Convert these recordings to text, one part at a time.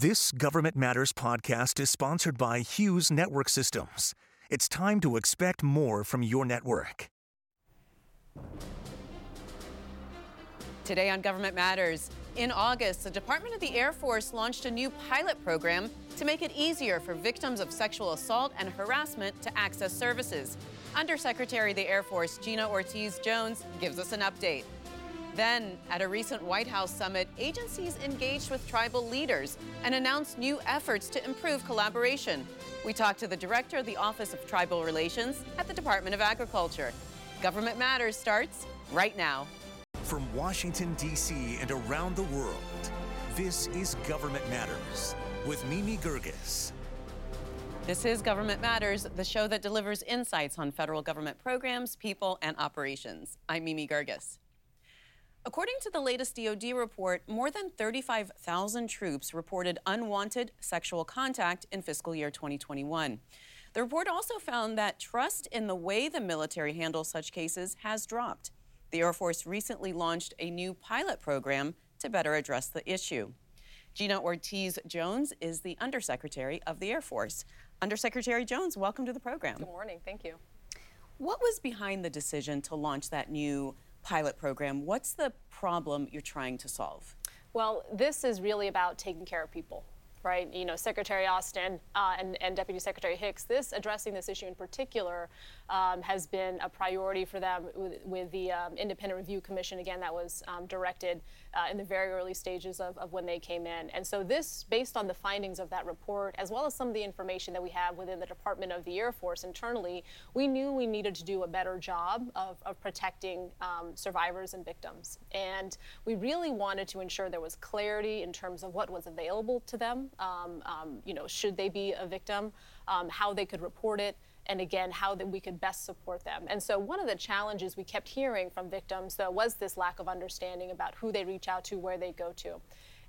This Government Matters podcast is sponsored by Hughes Network Systems. It's time to expect more from your network. Today on Government Matters, in August, the Department of the Air Force launched a new pilot program to make it easier for victims of sexual assault and harassment to access services. Undersecretary of the Air Force Gina Ortiz Jones gives us an update. Then, at a recent White House summit, agencies engaged with tribal leaders and announced new efforts to improve collaboration. We talked to the director of the Office of Tribal Relations at the Department of Agriculture. Government Matters starts right now. From Washington, D.C. and around the world, this is Government Matters with Mimi Geerges. This is Government Matters, the show that delivers insights on federal government programs, people, and operations. I'm Mimi Geerges. According to the latest DoD report, more than 35,000 troops reported unwanted sexual contact in fiscal year 2021. The report also found that trust in the way the military handles such cases has dropped. The Air Force recently launched a new pilot program to better address the issue. Gina Ortiz Jones is the Undersecretary of the Air Force. Undersecretary Jones, welcome to the program. Good morning. Thank you. What was behind the decision to launch that new pilot program. What's the problem you're trying to solve? Well, this is really about taking care of people right? You know, Secretary Austin uh, and, and, Deputy Secretary Hicks, this addressing this issue in particular um, has been a priority for them with, with the um, Independent Review Commission, again, that was um, directed uh, in the very early stages of, of, when they came in. And so this, based on the findings of that report, as well as some of the information that we have within the Department of the Air Force internally, we knew we needed to do a better job of, of protecting um, survivors and victims. And we really wanted to ensure there was clarity in terms of what was available to them um, um, you know, should they be a victim, how they could report it, and again, how that we could best support them. And so one of the challenges we kept hearing from victims, though, was this lack of understanding about who they reach out to, where they go to.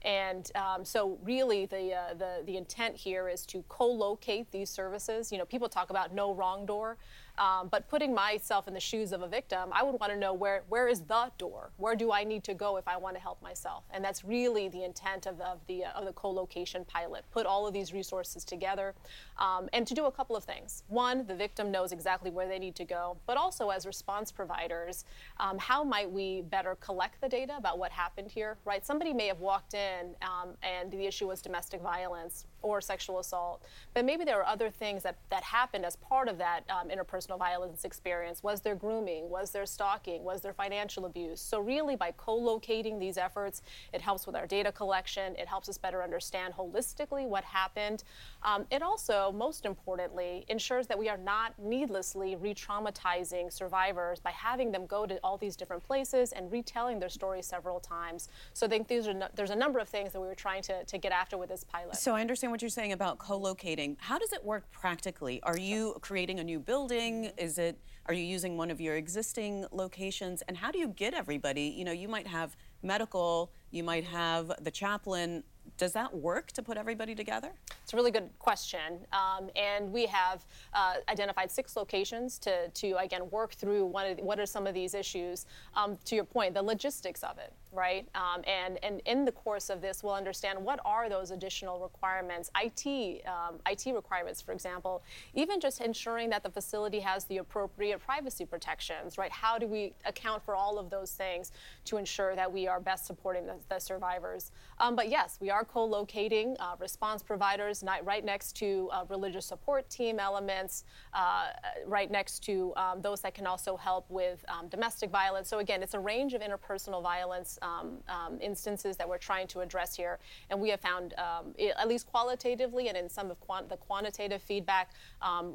And um, so, really, the, uh, the the intent here is to co-locate these services. You know, people talk about no wrong door. Um, but putting myself in the shoes of a victim, I would want to know where, where is the door? Where do I need to go if I want to help myself? And that's really the intent of, of the, uh, of the co-location pilot. Put all of these resources together um, and to do a couple of things. One, the victim knows exactly where they need to go, but also as response providers, um, how might we better collect the data about what happened here, right? Somebody may have walked in um, and the issue was domestic violence or sexual assault, but maybe there are other things that, that happened as part of that um, interpersonal violence experience? Was there grooming? Was there stalking? Was there financial abuse? So, really, by co locating these efforts, it helps with our data collection. It helps us better understand holistically what happened. Um, it also, most importantly, ensures that we are not needlessly re traumatizing survivors by having them go to all these different places and retelling their story several times. So, I think these are no, there's a number of things that we were trying to, to get after with this pilot. So, I understand what you're saying about co locating. How does it work practically? Are you creating a new building? Is it are you using one of your existing locations? And how do you get everybody? You know, you might have medical, you might have the chaplain does that work to put everybody together? It's a really good question. Um, and we have uh, identified six locations to, to again, work through the, what are some of these issues. Um, to your point, the logistics of it, right? Um, and, and in the course of this, we'll understand what are those additional requirements, IT, um, IT requirements, for example, even just ensuring that the facility has the appropriate privacy protections, right? How do we account for all of those things to ensure that we are best supporting the, the survivors? Um, but yes, we are co-locating uh, response providers right next to uh, religious support team elements, uh, right next to um, those that can also help with um, domestic violence. So again, it's a range of interpersonal violence um, um instances that we're trying to address here, and we have found, um, at least qualitatively and in some of quant the quantitative feedback,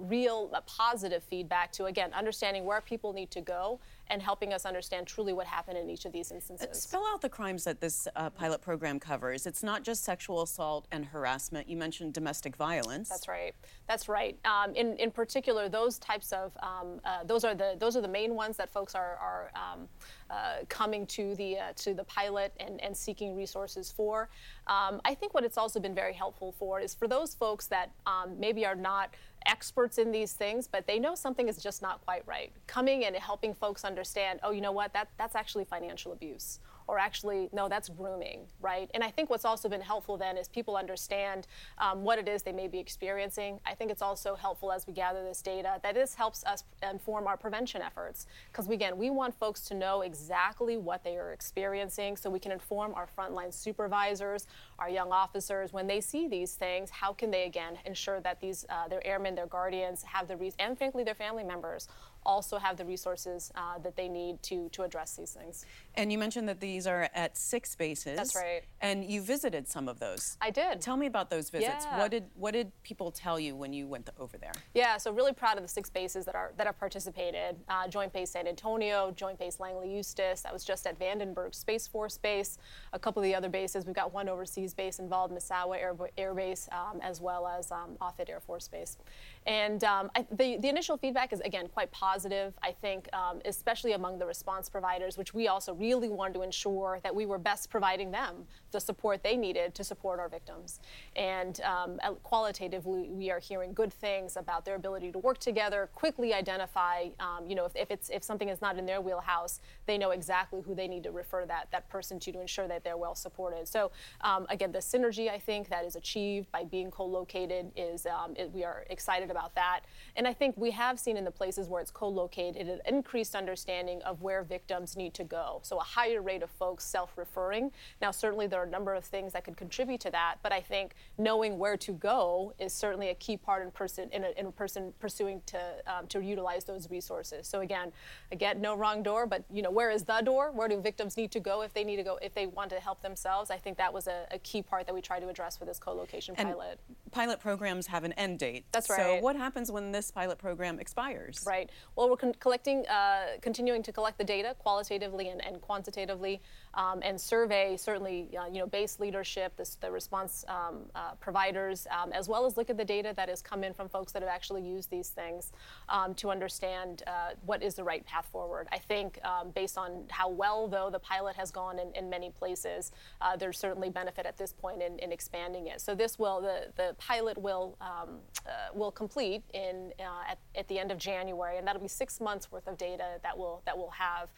real uh, positive feedback to again understanding where people need to go and helping us understand truly what happened in each of these instances. Spell out the crimes that this uh, pilot program covers. It's not just sexual assault and harassment. You mentioned domestic violence. That's right. That's right. Um, in in particular, those types of um, uh, those are the those are the main ones that folks are are um, uh, coming to the uh, to the pilot and, and seeking resources for. Um, I think what it's also been very helpful for is for those folks that um, maybe are not experts in these things, but they know something is just not quite right. Coming and helping folks understand, oh, you know what, that, that's actually financial abuse or actually, no, that's grooming, right? And I think what's also been helpful then is people understand um, what it is they may be experiencing. I think it's also helpful as we gather this data that this helps us inform our prevention efforts. Because again, we want folks to know exactly what they are experiencing so we can inform our frontline supervisors, our young officers, when they see these things, how can they again ensure that these uh, their airmen, their guardians have the, re- and frankly their family members also have the resources uh, that they need to, to address these things. And you mentioned that these are at six bases. That's right. And you visited some of those. I did. Tell me about those visits. Yeah. What did what did people tell you when you went over there? Yeah, so really proud of the six bases that are that have participated. Uh, Joint Base San Antonio, Joint Base Langley Eustis. That was just at Vandenberg Space Force Base. A couple of the other bases. We've got one overseas base involved, Misawa Air, Air Base, um, as well as um, Offutt Air Force Base. And um, I, the the initial feedback is again quite positive. I think, um, especially among the response providers, which we also really wanted to ensure that we were best providing them the support they needed to support our victims. And um, qualitatively, we are hearing good things about their ability to work together, quickly identify, um, you know, if, if, it's, if something is not in their wheelhouse, they know exactly who they need to refer that, that person to to ensure that they're well supported. So um, again, the synergy I think that is achieved by being co-located is, um, it, we are excited about that. And I think we have seen in the places where it's co-located an increased understanding of where victims need to go. So a higher rate of folks self-referring. Now, certainly there are a number of things that could contribute to that, but I think knowing where to go is certainly a key part in person in a, in a person pursuing to um, to utilize those resources. So again, again, no wrong door, but you know where is the door? Where do victims need to go if they need to go if they want to help themselves? I think that was a, a key part that we tried to address for this co-location And pilot. Pilot programs have an end date. That's So right. What happens when this pilot program expires? Right. Well, we're con- collecting, uh, continuing to collect the data qualitatively and, and quantitatively, um, and survey certainly, uh, you know, base leadership, the, the response um, uh, providers, um, as well as look at the data that has come in from folks that have actually used these things um, to understand uh, what is the right path forward. I think um, based on how well, though, the pilot has gone in, in many places, uh, there's certainly benefit at this point in, in expanding it. So this will, the, the pilot will, um, uh, will complete in, uh, at, at the end of January, and that'll be six months worth of data that we'll, that we'll have.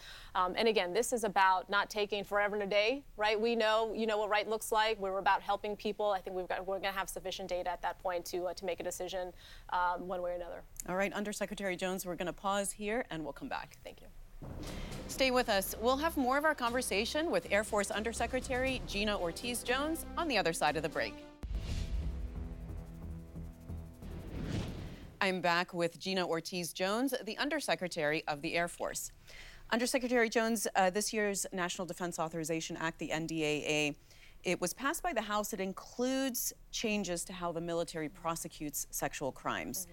And again, this is about not taking forever and a day, right? We know, you know what right looks like. We're about helping people. I think we've got, we're going to have sufficient data at that point to, uh, to make a decision um, one way or another. All right, Undersecretary Jones, we're going to pause here and we'll come back. Thank you. Stay with us. We'll have more of our conversation with Air Force Undersecretary Gina Ortiz Jones on the other side of the break. I'm back with Gina Ortiz Jones, the Undersecretary of the Air Force. Undersecretary Jones, uh, this year's National Defense Authorization Act, the NDAA, it was passed by the House. It includes changes to how the military prosecutes sexual crimes.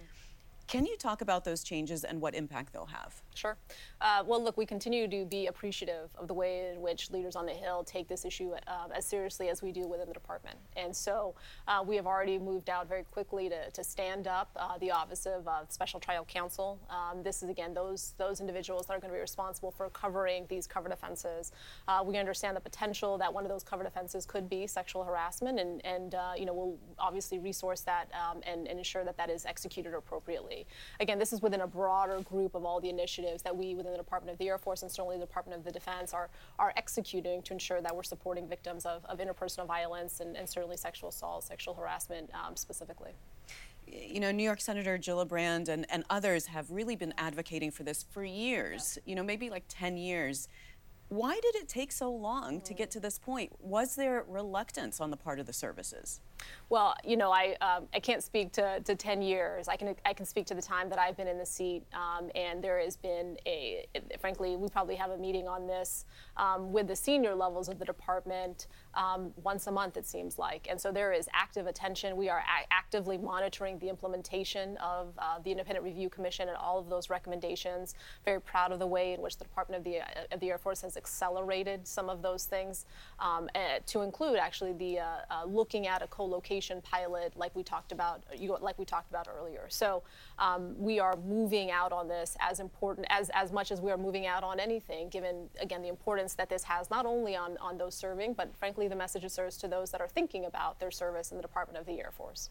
Can you talk about those changes and what impact they'll have? Sure. Uh, well, look, we continue to be appreciative of the way in which leaders on the Hill take this issue uh, as seriously as we do within the department. And so uh, we have already moved out very quickly to, to stand up uh, the Office of uh, Special Trial Counsel. Um, this is, again, those, those individuals that are going to be responsible for covering these covered offenses. Uh, we understand the potential that one of those covered offenses could be sexual harassment, and, and you know, we'll obviously resource that um, and, and ensure that that is executed appropriately. Again, this is within a broader group of all the initiatives that we within the Department of the Air Force and certainly the Department of the Defense are, are executing to ensure that we're supporting victims of, of interpersonal violence and, and certainly sexual assault, sexual harassment um, specifically. you know, New York Senator Gillibrand and, and others have really been advocating for this for years, you know, maybe like 10 years. Why did it take so long to get to this point? Was there reluctance on the part of the services? Well, you know, I um, I can't speak to, to 10 years. I can I can speak to the time that I've been in the seat, um, and there has been a. Frankly, we probably have a meeting on this um, with the senior levels of the department um, once a month. It seems like, and so there is active attention. We are a- actively monitoring the implementation of uh, the Independent Review Commission and all of those recommendations. Very proud of the way in which the Department of the uh, of the Air Force has accelerated some of those things, um, uh, to include actually the uh, uh, looking at a co-location pilot, like we talked about, you, like we talked about earlier. So um, we are moving out on this as important as as much as we are moving out on anything, given again the importance that this has not only on on those serving, but frankly the message it serves to those that are thinking about their service in the Department of the Air Force.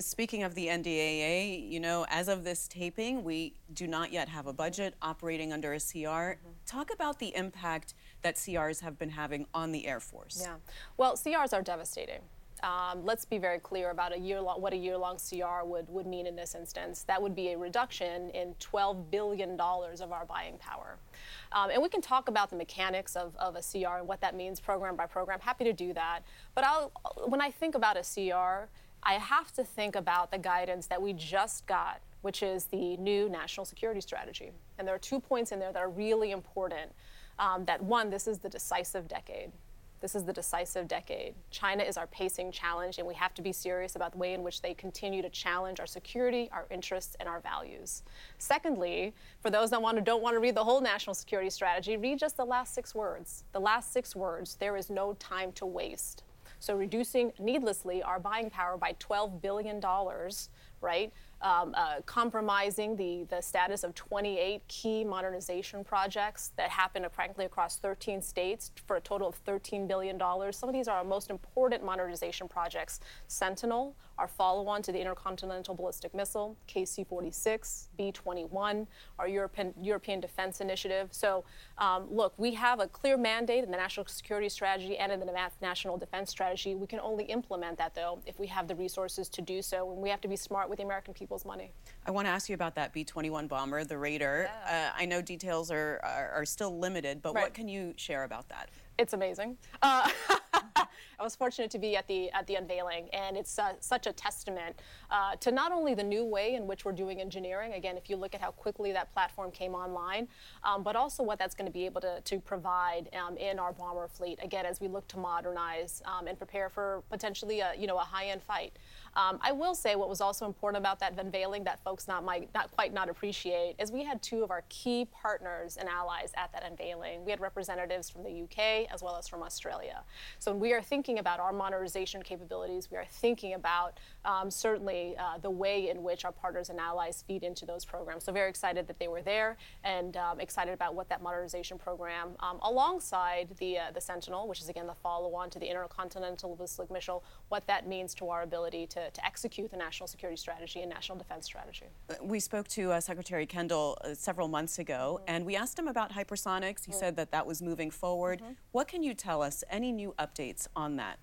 Speaking of the NDAA, you know, as of this taping, we do not yet have a budget operating under a CR. Mm-hmm. Talk about the impact that CRs have been having on the Air Force. Yeah. Well, CRs are devastating. Um, let's be very clear about a year long, what a year-long CR would, would mean in this instance. That would be a reduction in $12 billion of our buying power. Um, and we can talk about the mechanics of, of a CR and what that means program by program. Happy to do that. But I'll, when I think about a CR, I have to think about the guidance that we just got, which is the new national security strategy. And there are two points in there that are really important. Um, that one, this is the decisive decade. This is the decisive decade. China is our pacing challenge, and we have to be serious about the way in which they continue to challenge our security, our interests, and our values. Secondly, for those that want to, don't want to read the whole national security strategy, read just the last six words. The last six words there is no time to waste. So reducing needlessly our buying power by $12 billion, right? Um, uh, compromising the, the status of 28 key modernization projects that happen, uh, frankly, across 13 states for a total of $13 billion. Some of these are our most important modernization projects. Sentinel, our follow-on to the Intercontinental Ballistic Missile, KC-46, B-21, our European, European Defense Initiative. So, um, look, we have a clear mandate in the National Security Strategy and in the National Defense Strategy. We can only implement that, though, if we have the resources to do so, and we have to be smart with the American people's money. I want to ask you about that B-21 bomber, the Raider. Yeah. Uh, I know details are, are, are, still limited, but right. what can you share about that? It's amazing. Uh, I was fortunate to be at the at the unveiling, and it's uh, such a testament uh, to not only the new way in which we're doing engineering. Again, if you look at how quickly that platform came online, um, but also what that's going to be able to, to provide um, in our bomber fleet. Again, as we look to modernize um, and prepare for potentially a you know a high-end fight. Um, I will say what was also important about that unveiling that folks not might not quite not appreciate is we had two of our key partners and allies at that unveiling. We had representatives from the UK as well as from Australia. So when we are thinking about our modernization capabilities, we are thinking about um, certainly uh, the way in which our partners and allies feed into those programs. So very excited that they were there and um, excited about what that modernization program, um, alongside the uh, the Sentinel, which is again the follow-on to the Intercontinental Ballistic Missile, what that means to our ability to to, execute the national security strategy and national defense strategy. We spoke to uh, Secretary Kendall uh, several months ago, mm-hmm. and we asked him about hypersonics. He mm-hmm. said that that was moving forward. Mm-hmm. What can you tell us? Any new updates on that?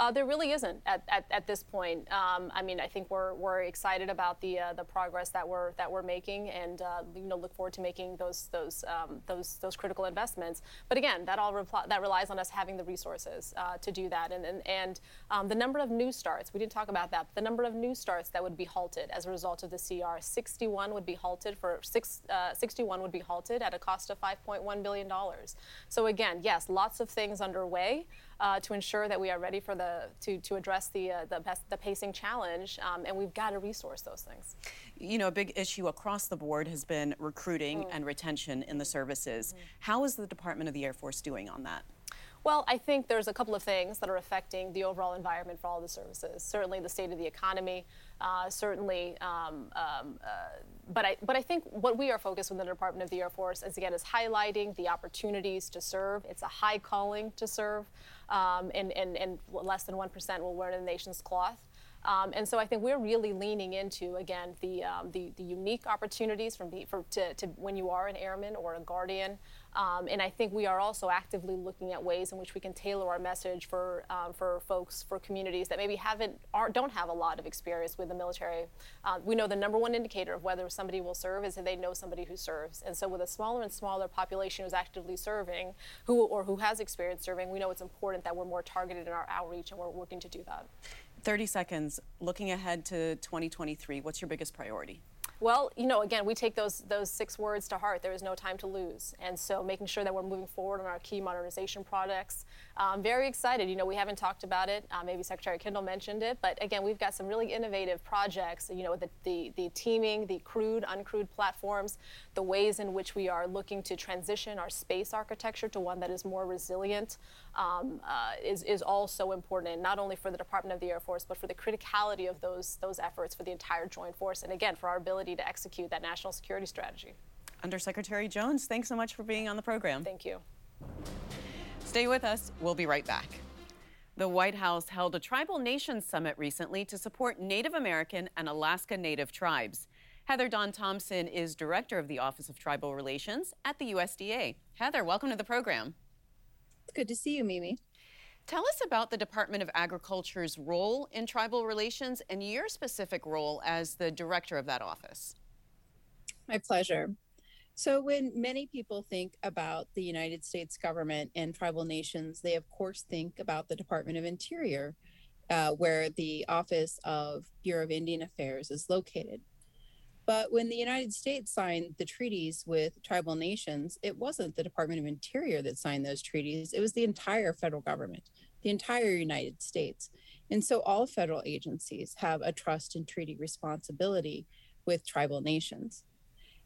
Uh, there really isn't at, at, at this point. Um, I mean, I think we're, we're excited about the uh, the progress that we're that we're making, and uh, you know look forward to making those those um, those those critical investments. But again, that all that relies on us having the resources uh, to do that, and and, and um, the number of new starts. We didn't talk about that. But the number of new starts that would be halted as a result of the CR, 61 would be halted for six, uh, 61 would be halted at a cost of 5.1 billion dollars. So again, yes, lots of things underway uh, to ensure that we are ready for the to, to address the uh, the, best, the pacing challenge, um, and we've got to resource those things. You know, a big issue across the board has been recruiting mm. and retention in the services. Mm. How is the Department of the Air Force doing on that? Well, I think there's a couple of things that are affecting the overall environment for all the services. Certainly, the state of the economy. Uh, certainly, um, um, uh, but I but I think what we are focused within the Department of the Air Force is again is highlighting the opportunities to serve. It's a high calling to serve, um, and, and and less than one percent will wear the nation's cloth. Um, and so I think we're really leaning into again the um, the, the, unique opportunities from the, for, to, to when you are an airman or a guardian. Um, and I think we are also actively looking at ways in which we can tailor our message for um, for folks, for communities that maybe haven't aren't, don't have a lot of experience with the military. Uh, we know the number one indicator of whether somebody will serve is if they know somebody who serves. And so, with a smaller and smaller population who's actively serving, who or who has experience serving, we know it's important that we're more targeted in our outreach, and we're working to do that. 30 seconds. Looking ahead to 2023, what's your biggest priority? Well, you know, again, we take those those six words to heart. There is no time to lose, and so making sure that we're moving forward on our key modernization projects. I'm um, very excited. You know, we haven't talked about it. Uh, maybe Secretary Kendall mentioned it, but again, we've got some really innovative projects. You know, the the, the teaming, the crude, uncrewed platforms, the ways in which we are looking to transition our space architecture to one that is more resilient um, uh, is, is also important, not only for the Department of the Air Force, but for the criticality of those, those efforts for the entire joint force, and again, for our ability to execute that national security strategy. Undersecretary Jones, thanks so much for being on the program. Thank you. Stay with us. We'll be right back. The White House held a Tribal Nations Summit recently to support Native American and Alaska Native tribes. Heather Dawn Thompson is Director of the Office of Tribal Relations at the USDA. Heather, welcome to the program. It's good to see you, Mimi. Tell us about the Department of Agriculture's role in tribal relations and your specific role as the director of that office. My pleasure. So, when many people think about the United States government and tribal nations, they of course think about the Department of Interior, uh, where the Office of Bureau of Indian Affairs is located. But when the United States signed the treaties with tribal nations, it wasn't the Department of Interior that signed those treaties, it was the entire federal government, the entire United States. And so all federal agencies have a trust and treaty responsibility with tribal nations.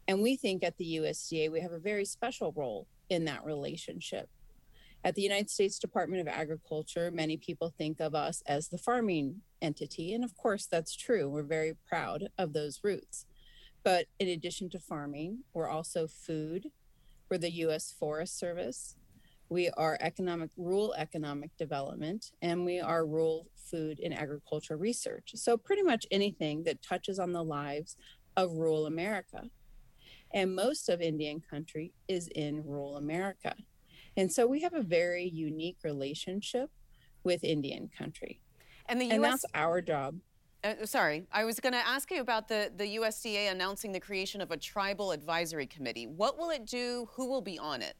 And we think at the USDA, we have a very special role in that relationship. At the United States Department of Agriculture, many people think of us as the farming entity. And of course, that's true. We're very proud of those roots. But in addition to farming, we're also food. We're the U.S. Forest Service. We are economic, rural economic development, and we are rural food and agriculture research. So, pretty much anything that touches on the lives of rural America. And most of Indian country is in rural America. And so we have a very unique relationship with Indian country. And the US- and that's our job. Uh, sorry, I was going to ask you about the, the USDA announcing the creation of a tribal advisory committee. What will it do? Who will be on it?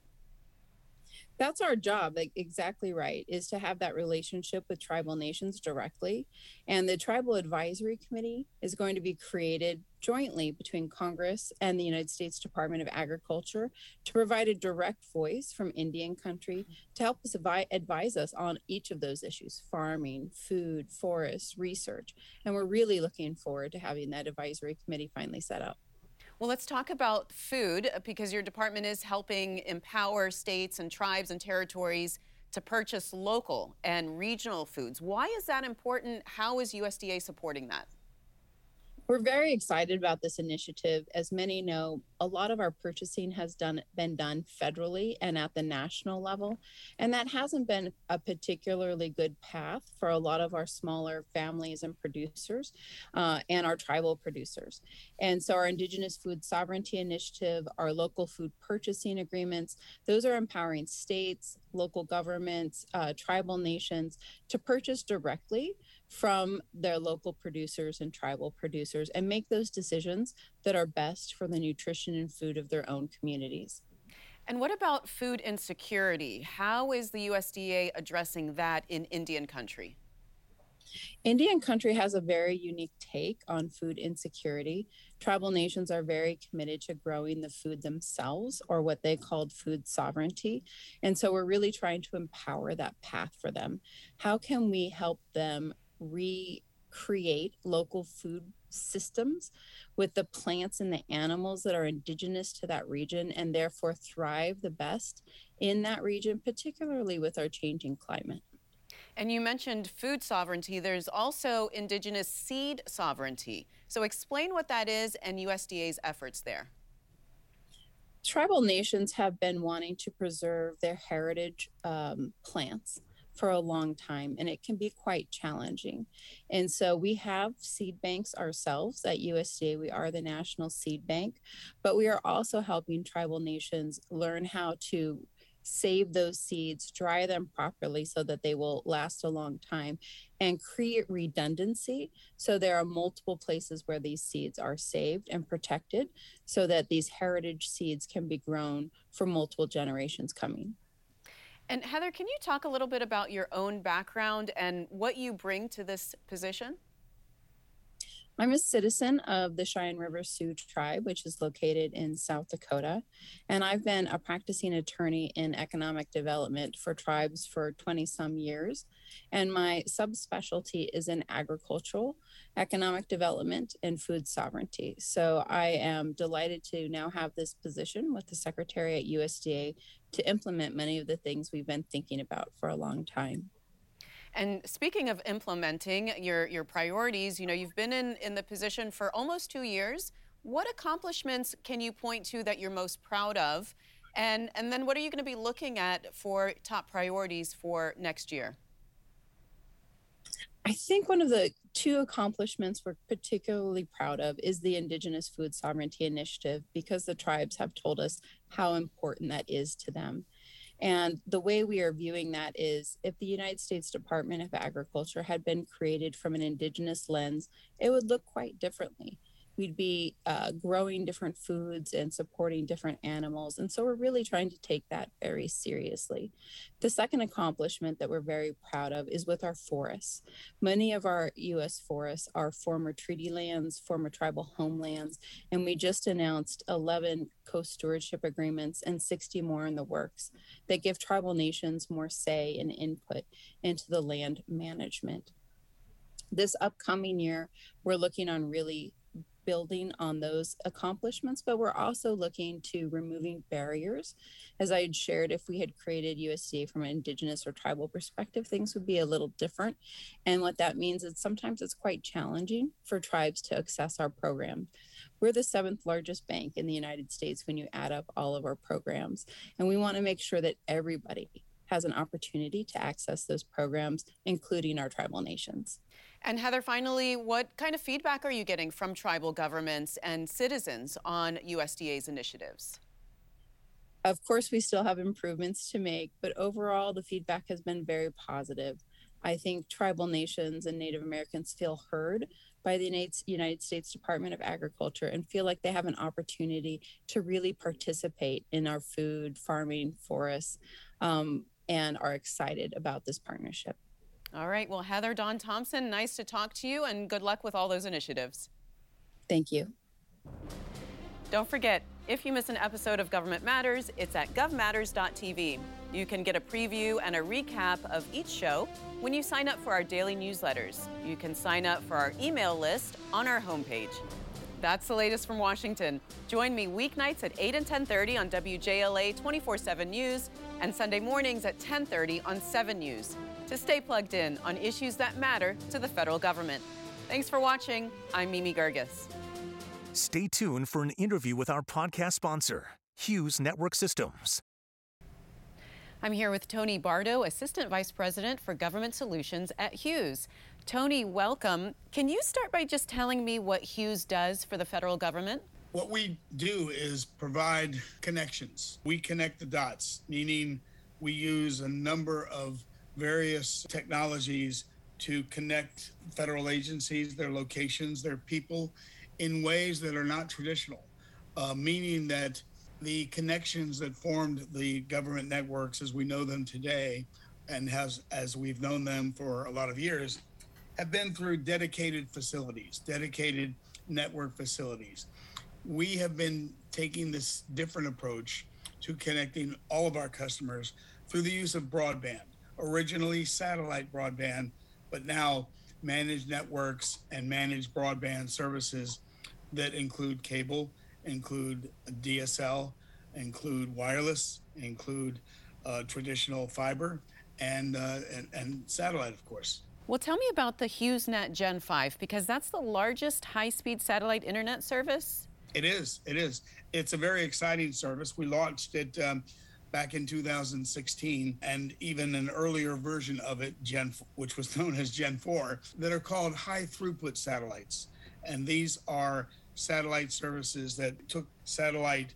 That's our job like exactly right is to have that relationship with tribal nations directly. And the tribal advisory committee is going to be created jointly between congress and the united states department of agriculture to provide a direct voice from indian country to help us advise us on each of those issues farming food forests research. And we're really looking forward to having that advisory committee finally set up well, let's talk about food uh, because your department is helping empower states and tribes and territories to purchase local and regional foods. Why is that important? How is USDA supporting that? We're very excited about this initiative. As many know, a lot of our purchasing has done been done federally and at the national level, and that hasn't been a particularly good path for a lot of our smaller families and producers uh, and our tribal producers. And so, our Indigenous Food Sovereignty Initiative, our local food purchasing agreements, those are empowering states, local governments, uh, tribal nations to purchase directly from their local producers and tribal producers and make those decisions that are best for the nutrition and food of their own communities. And what about food insecurity? How is the USDA addressing that in Indian country? Indian country has a very unique take on food insecurity. Tribal nations are very committed to growing the food themselves, or what they called food sovereignty. And so we're really trying to empower that path for them. How can we help them recreate local food systems with the plants and the animals that are indigenous to that region and therefore thrive the best in that region, particularly with our changing climate. And you mentioned food sovereignty. There's also indigenous seed sovereignty. So explain what that is and USDA's efforts there. Tribal nations have been wanting to preserve their heritage um, plants for a long time and it can be quite challenging. And so we have seed banks ourselves at USDA. We are the National Seed Bank, but we are also helping tribal nations learn how to save those seeds, dry them properly so that they will last a long time, and create redundancy. So there are multiple places where these seeds are saved and protected so that these heritage seeds can be grown for multiple generations coming. And Heather, can you talk a little bit about your own background and what you bring to this position? I'm a citizen of the Cheyenne River Sioux tribe, which is located in South Dakota. And I've been a practicing attorney in economic development for tribes for 20 some years. And my subspecialty is in agricultural, economic development, and food sovereignty. So I am delighted to now have this position with the Secretary at USDA to implement many of the things we've been thinking about for a long time. And speaking of implementing your, your priorities, you know, you've been in, in the position for almost two years. What accomplishments can you point to that you're most proud of? And, and then what are you going to be looking at for top priorities for next year? I think one of the two accomplishments we're particularly proud of is the Indigenous Food Sovereignty Initiative because the tribes have told us how important that is to them. And the way we are viewing that is if the United States Department of Agriculture had been created from an Indigenous lens, it would look quite differently we'd be uh, growing different foods and supporting different animals. And so we're really trying to take that very seriously. The second accomplishment that we're very proud of is with our forests. Many of our US forests are former treaty lands, former tribal homelands, and we just announced 11 co stewardship agreements and 60 more in the works that give tribal nations more say and input into the land management this upcoming year, we're looking on really building on those accomplishments, but we're also looking to removing barriers. As I had shared, if we had created USDA from an indigenous or tribal perspective, things would be a little different. And what that means is sometimes it's quite challenging for tribes to access our program. We're the seventh largest bank in the United States when you add up all of our programs. And we want to make sure that everybody has an opportunity to access those programs, including our tribal nations. And Heather, finally, what kind of feedback are you getting from tribal governments and citizens on USDA's initiatives? Of course, we still have improvements to make, but overall, the feedback has been very positive. I think tribal nations and Native Americans feel heard by the United States Department of Agriculture and feel like they have an opportunity to really participate in our food, farming, forests. Um, and are excited about this partnership. All right. Well, Heather Dawn Thompson, nice to talk to you and good luck with all those initiatives. Thank you. Don't forget, if you miss an episode of Government Matters, it's at govmatters.tv. You can get a preview and a recap of each show when you sign up for our daily newsletters. You can sign up for our email list on our homepage. That's the latest from Washington. Join me weeknights at 8 and 10:30 on WJLA 24/7 News and Sunday mornings at 10:30 on 7 News to stay plugged in on issues that matter to the federal government. Thanks for watching. I'm Mimi Geerges. Stay tuned for an interview with our podcast sponsor, Hughes Network Systems. I'm here with Tony Bardo, Assistant Vice President for Government Solutions at Hughes. Tony, welcome. Can you start by just telling me what Hughes does for the federal government? What we do is provide connections. We connect the dots, meaning we use a number of various technologies to connect federal agencies, their locations, their people in ways that are not traditional, uh, meaning that the connections that formed the government networks as we know them today and has as we've known them for a lot of years have been through dedicated facilities, dedicated network facilities. We have been taking this different approach to connecting all of our customers through the use of broadband, originally satellite broadband, but now managed networks and managed broadband services that include cable, include DSL, include wireless, include uh, traditional fiber, and, uh, and and satellite, of course. Well, tell me about the HughesNet Gen 5 because that's the largest high speed satellite internet service. It is. It is. It's a very exciting service. We launched it um, back in 2016 and even an earlier version of it, Gen, which was known as Gen 4, that are called high throughput satellites. And these are satellite services that took satellite